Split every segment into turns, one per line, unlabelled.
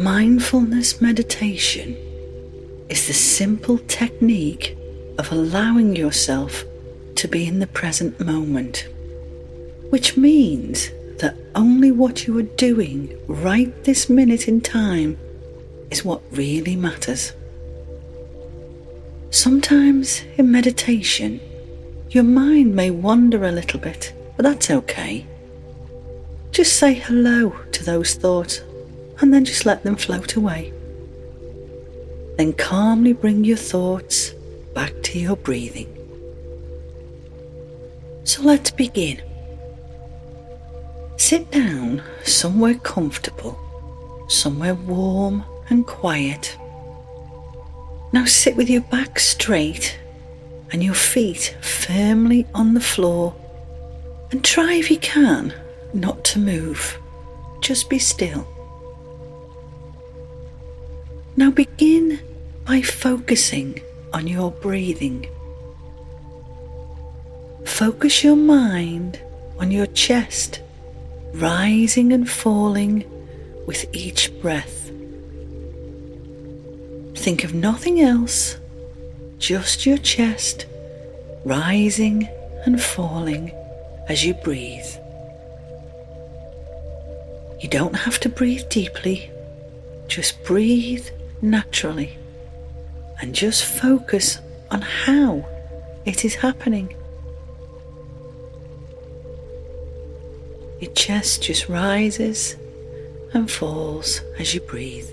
Mindfulness meditation is the simple technique of allowing yourself to be in the present moment, which means that only what you are doing right this minute in time is what really matters. Sometimes in meditation, your mind may wander a little bit, but that's okay. Just say hello to those thoughts and then just let them float away. Then calmly bring your thoughts back to your breathing. So let's begin. Sit down somewhere comfortable, somewhere warm and quiet. Now sit with your back straight and your feet firmly on the floor and try if you can not to move. Just be still. Now begin by focusing on your breathing. Focus your mind on your chest, rising and falling with each breath. Think of nothing else, just your chest rising and falling as you breathe. You don't have to breathe deeply, just breathe naturally and just focus on how it is happening. Your chest just rises and falls as you breathe.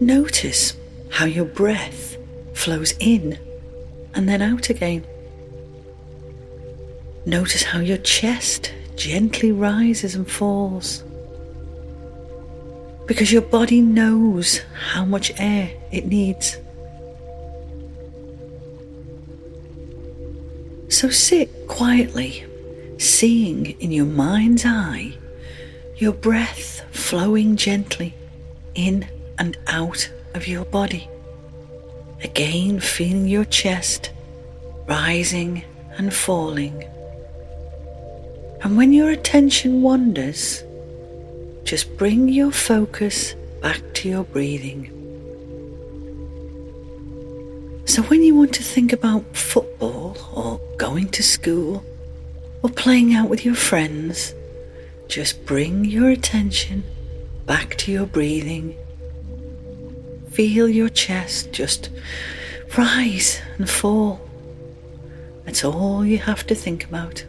Notice how your breath flows in and then out again. Notice how your chest gently rises and falls. Because your body knows how much air it needs. So sit quietly, seeing in your mind's eye your breath flowing gently in and out of your body. Again, feeling your chest rising and falling. And when your attention wanders, just bring your focus back to your breathing. So, when you want to think about football or going to school or playing out with your friends, just bring your attention back to your breathing. Feel your chest just rise and fall. That's all you have to think about.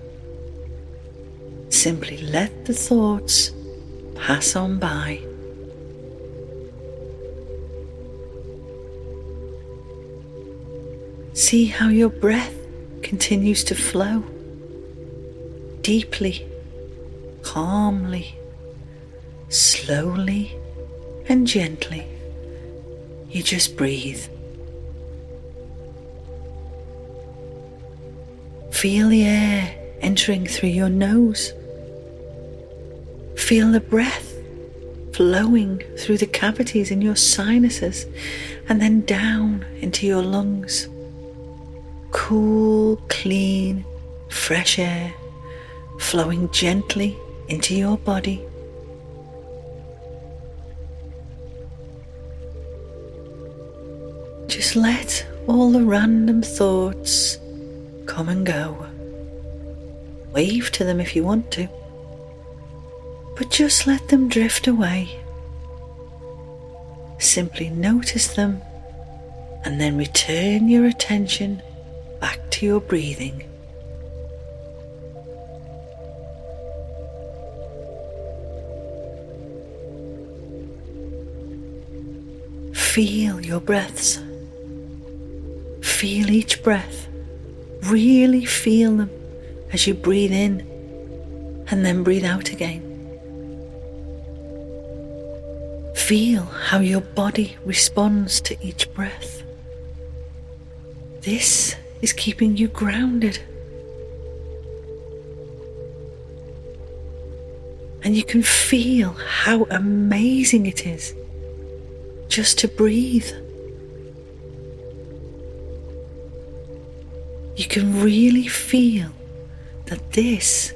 Simply let the thoughts pass on by. See how your breath continues to flow deeply, calmly, slowly, and gently. You just breathe. Feel the air entering through your nose. Feel the breath flowing through the cavities in your sinuses and then down into your lungs. Cool, clean, fresh air flowing gently into your body. Just let all the random thoughts come and go. Wave to them if you want to, but just let them drift away. Simply notice them and then return your attention back to your breathing. Feel your breaths. Feel each breath. Really feel them as you breathe in and then breathe out again. Feel how your body responds to each breath. This is keeping you grounded. And you can feel how amazing it is just to breathe. You can really feel that this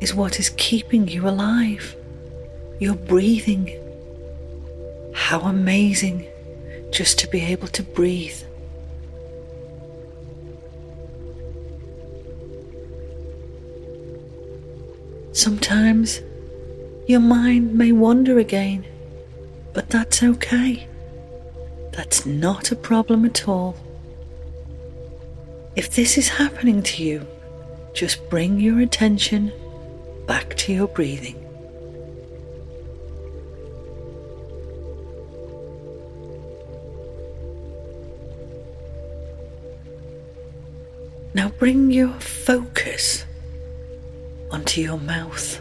is what is keeping you alive. You're breathing. How amazing just to be able to breathe. Sometimes your mind may wander again, but that's okay. That's not a problem at all. If this is happening to you, just bring your attention back to your breathing. Bring your focus onto your mouth.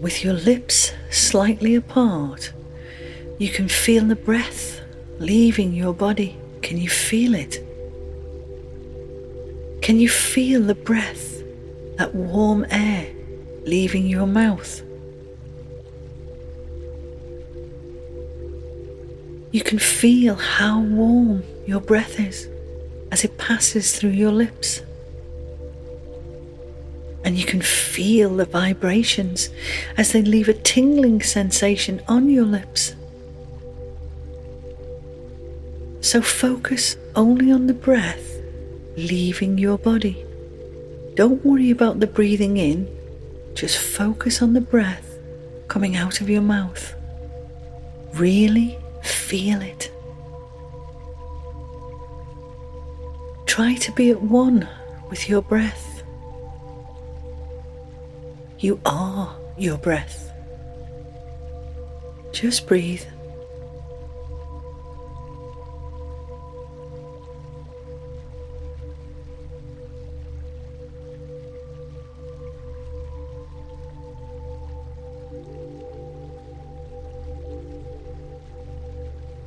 With your lips slightly apart, you can feel the breath leaving your body. Can you feel it? Can you feel the breath, that warm air leaving your mouth? You can feel how warm your breath is as it passes through your lips. And you can feel the vibrations as they leave a tingling sensation on your lips. So focus only on the breath leaving your body. Don't worry about the breathing in, just focus on the breath coming out of your mouth. Really feel it. Try to be at one with your breath. You are your breath. Just breathe.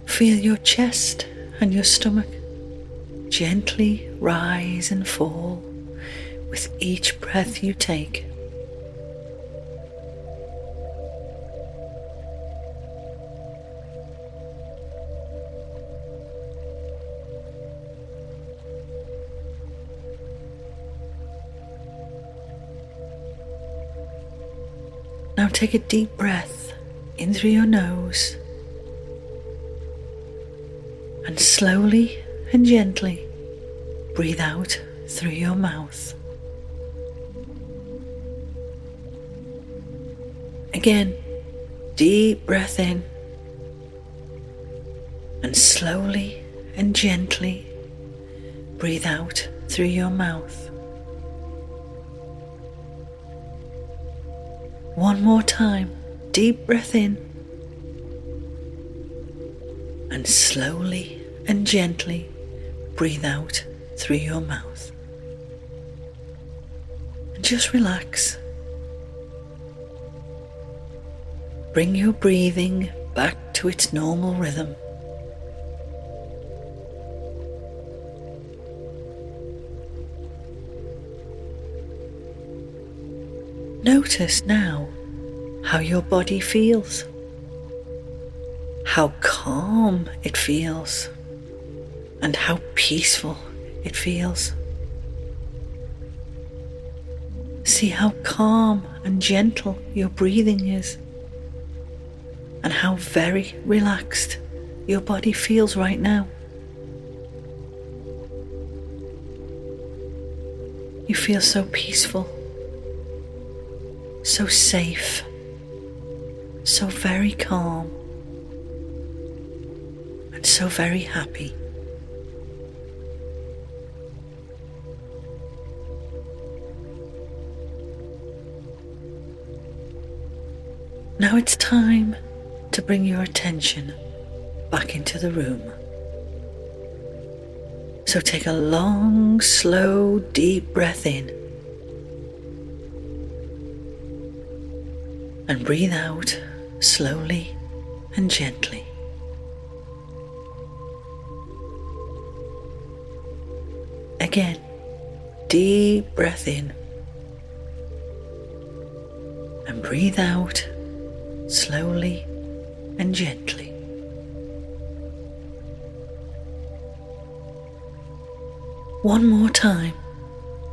Feel your chest and your stomach gently rise and fall with each breath you take. Now take a deep breath in through your nose and slowly and gently breathe out through your mouth. Again, deep breath in and slowly and gently breathe out through your mouth. One more time, deep breath in and slowly and gently breathe out through your mouth. And just relax. Bring your breathing back to its normal rhythm. Notice now how your body feels how calm it feels and how peaceful it feels. See how calm and gentle your breathing is, and how very relaxed your body feels right now. You feel so peaceful, so safe, so very calm and so very happy. Now it's time to bring your attention back into the room. So take a long, slow, deep breath in and breathe out slowly and gently. Again, deep breath in and breathe out slowly and gently. One more time,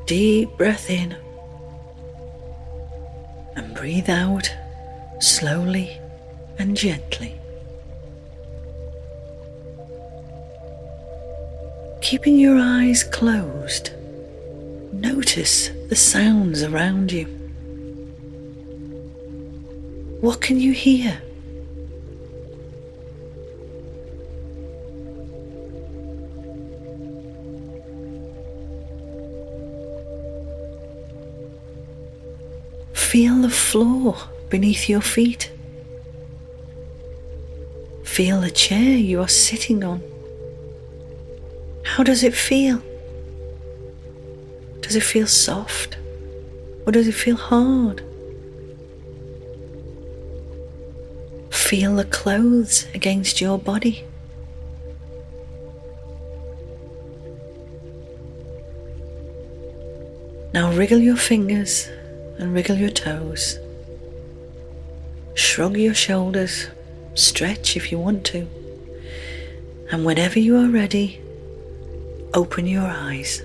deep breath in and breathe out slowly and gently. Keeping your eyes closed, notice the sounds around you. What can you hear? Feel the floor beneath your feet. Feel the chair you are sitting on. How does it feel? Does it feel soft or does it feel hard? Feel the clothes against your body. Now wriggle your fingers and wriggle your toes. Shrug your shoulders, stretch if you want to. And whenever you are ready, open your eyes.